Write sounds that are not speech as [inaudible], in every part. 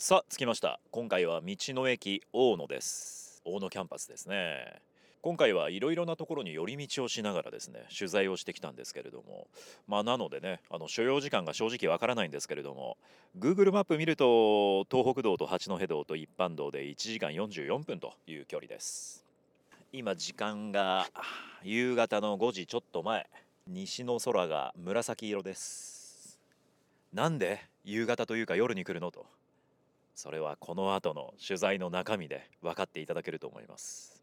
さあ着きました。今回は道の駅大野です。大野キャンパスですね。今回はいろいろなところに寄り道をしながらですね取材をしてきたんですけれども。まあなのでねあの所要時間が正直わからないんですけれども Google マップ見ると東北道と八戸道と一般道で1時間44分という距離です。今時間が夕方の5時ちょっと前。西の空が紫色です。なんで夕方というか夜に来るのと。それはこの後の取材の中身で分かっていただけると思います。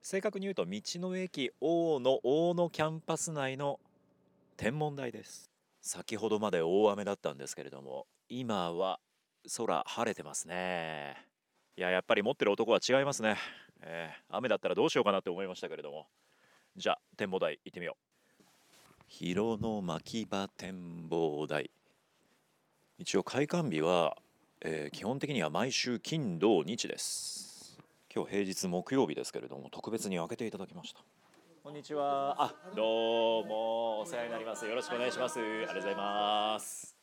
正確に言うと道の駅大野大野キャンパス内の天文台です。先ほどまで大雨だったんですけれども今は空晴れてますね。いややっぱり持ってる男は違いますね、えー、雨だったらどうしようかなって思いましたけれども。じゃあ展望台行ってみよう。広野牧場展望台。一応開館日はえー、基本的には毎週金土日です。今日平日木曜日ですけれども特別に開けていただきました。こんにちは。あどうもお世話になります。よろしくお願いします。ありがとうございます。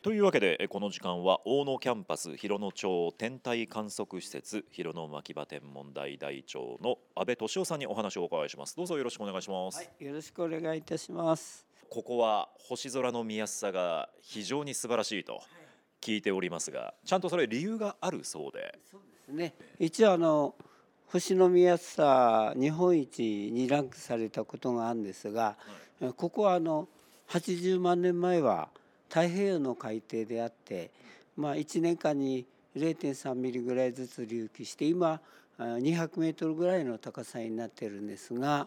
というわけでこの時間は大野キャンパス広野町天体観測施設広野牧場天文台台長の阿部敏夫さんにお話をお伺いします。どうぞよろしくお願いします、はい、よろしくお願いいたします。ここは星空の見やすさが非常に素晴らしいと、はい聞いておりますがちゃんとそれ理由があるそうで。そうですね。一応あの星の見やすさ日本一にランクされたことがあるんですが、はい、ここはあの80万年前は太平洋の海底であって、まあ、1年間に0.3ミリぐらいずつ隆起して今200メートルぐらいの高さになってるんですが、は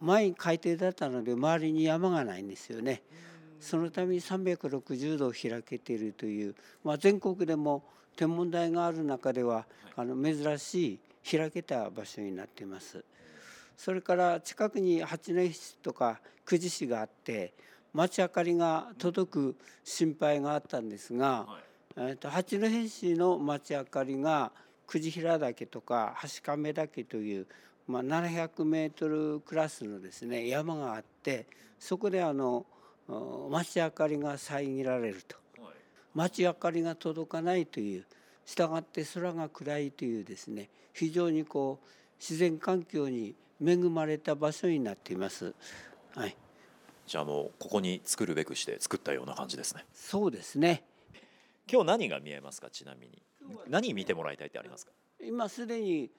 い、前海底だったので周りに山がないんですよね。そのために360度開けているという、まあ、全国でも天文台がある中ではあの珍しい開けた場所になっています。それから近くに八戸市とか久慈市があって街明かりが届く心配があったんですが、えー、と八戸市の街明かりが久慈平岳とか橋亀岳という、まあ、700メートルクラスのですね山があってそこであの街明かりが遮られると街明かりが届かないというしたがって空が暗いというですね非常にこう自然環境に恵まれた場所になっています。はい、じゃあもうここに作るべくして作ったような感じですね。そうですね。今日何が見えますか？ちなみに何見てもらいたいってありますか？今すでに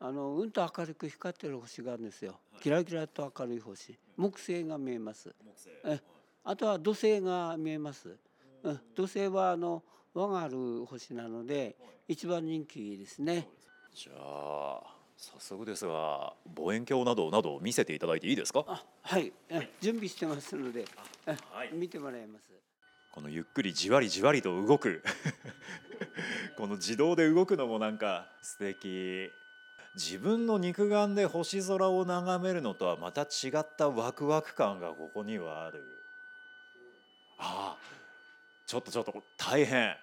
あのうんと明るく光ってる星があるんですよ。キラキラと明るい星、木星が見えます。木星。えあとは土星が見えます。うん、土星はあの輪がある星なので一番人気ですね。じゃあ早速ですが望遠鏡などなど見せていただいていいですか？はい、はい、準備してますので、はい、見てもらいます。このゆっくりじわりじわりと動く [laughs] この自動で動くのもなんか素敵自分の肉眼で星空を眺めるのとはまた違ったワクワク感がここにはある。ああちょっとちょっと大変。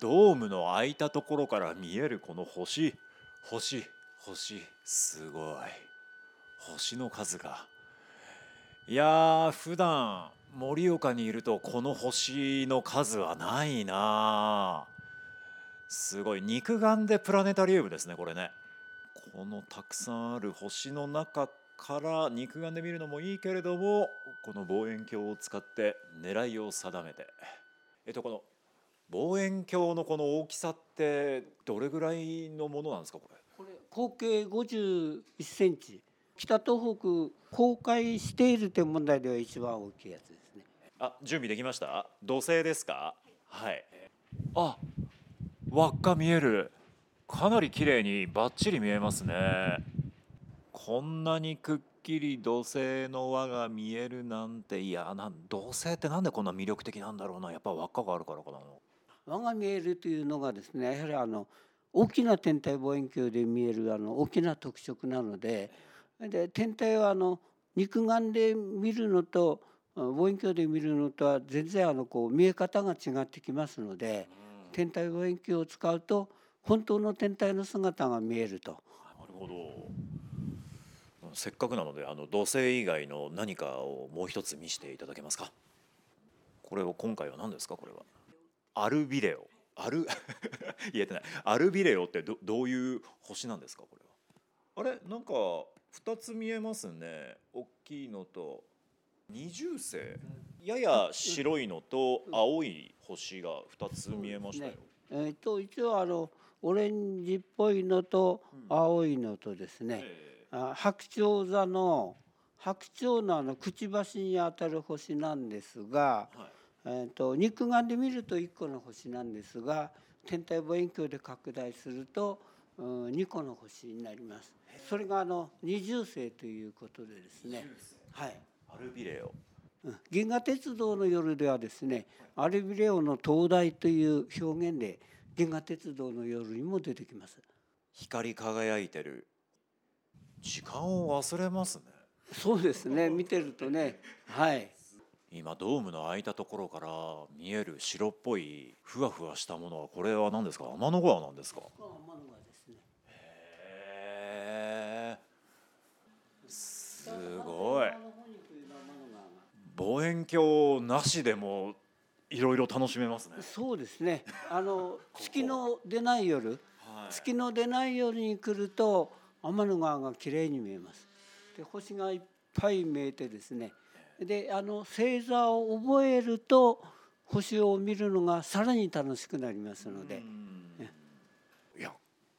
ドームの開いたところから見えるこの星。星星。すごい。星の数が。いや普段盛岡にいるとこの星の数はないなすごい。肉眼でプラネタリウムですねこれね。このたくさんある星の中から肉眼で見るのもいいけれどもこの望遠鏡を使って狙いを定めて。えっとこの望遠鏡のこの大きさってどれぐらいのものなんですかこれ？これ合計51センチ。北東北公開している天文台では一番大きいやつですね。あ準備できました？土星ですか？はい。あ輪っか見える。かなり綺麗にバッチリ見えますねこんなにくっきり土星の輪が見えるなんていやなん土星ってなんでこんな魅力的なんだろうな。やっぱ輪っかがあるからかな。輪が見えるというのがですねやはりあの大きな天体望遠鏡で見えるあの大きな特色なのでで天体はあの肉眼で見るのと望遠鏡で見るのとは全然あのこう見え方が違ってきますので、天体望遠鏡を使うと本当の天体の姿が見えると。なるほどせっかくなのであの土星以外の何かをもう一つ見せていただけますか？これを今回は何ですか？これは。アルビデオ。アル [laughs] 言えてない。アルビレオってどどういう星なんですか？これは。あれ？なんか2つ見えますね。大きいのと二重星。やや白いのと青い星が2つ見えましたよ、えー、と一応あのオレンジっぽいのと青いのとですね、えあ白鳥座の白鳥のあのくちばしにあたる星なんですが、ーはいえー、と肉眼で見ると1個の星なんですが天体望遠鏡で拡大すると、うん、2個の星になります。それがあの二重星ということでですね。はい。アルビレオうん銀河鉄道の夜ではですねアルビレオの灯台という表現で銀河鉄道の夜にも出てきます光り輝いてる時間を忘れますね。そうですね。見てるとね。はい。今ドームの開いたところから見える白っぽいふわふわしたものはこれは何ですか？天の川なんですか？へえすごい。望遠鏡なしでもいろいろ楽しめますね。そうですね。あの月の出ない夜。はい。月の出ない夜に来ると天の川が綺麗に見えます。で星がいっぱい見えてですね。であの星座を覚えると星を見るのがさらに楽しくなりますので。うん。いや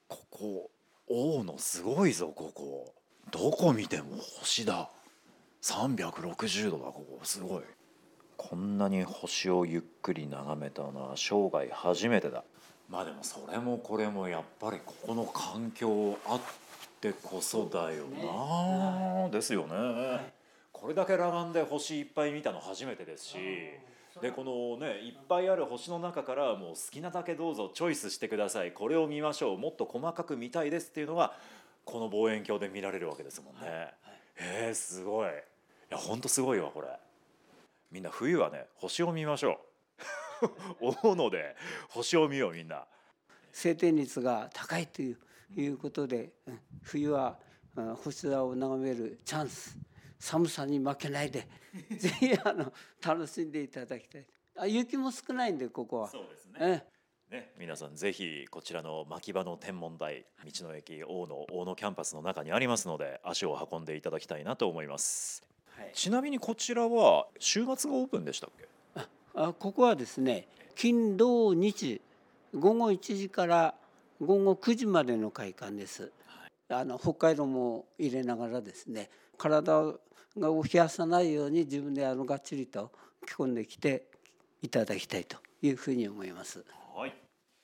ここ大野すごいぞここ。どこ見ても星だ。360度だここ。すごい。こんなに星をゆっくり眺めたのは生涯初めてだ。まあでもそれもこれもやっぱりここの環境あってこそだよな。ですよね。これだけ裸眼で星いっぱい見たの初めてですしでこのねいっぱいある星の中からもう好きなだけどうぞチョイスしてください。これを見ましょう。もっと細かく見たいですっていうのがこの望遠鏡で見られるわけですもんね。えー、すごい。いやほんとすごいわこれ。みんな冬はね星を見ましょう。[laughs] 大野で星を見ようみんな。晴天率が高いといういうことでうん冬はうん星空を眺めるチャンス。寒さに負けないで。[laughs] ぜひあの楽しんでいただきたい。あ雪も少ないんでここは。そうですね。えね、皆さんぜひこちらの牧場の天文台道の駅大野大野キャンパスの中にありますので足を運んでいただきたいなと思います。はい。ちなみにこちらは週末がオープンでしたっけ？あここはですね金土日午後1時から午後9時までの開館です。あの北海道も入れながらですね体が冷やさないように自分であのがっちりと着込んできていただきたいというふうに思います。はい。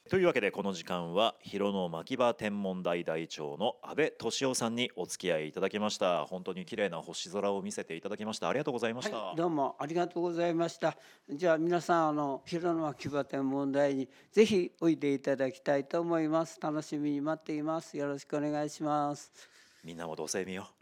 というわけでこの時間は広野牧場天文台台長の阿部俊夫さんにお付き合いいただきました本当に綺麗な星空を見せていただきましたありがとうございました、はい、どうもありがとうございました。じゃあ皆さんあの広野牧場天文台にぜひおいでいただきたいと思います。楽しみに待っています。よろしくお願いします。みんなもどうせ見よう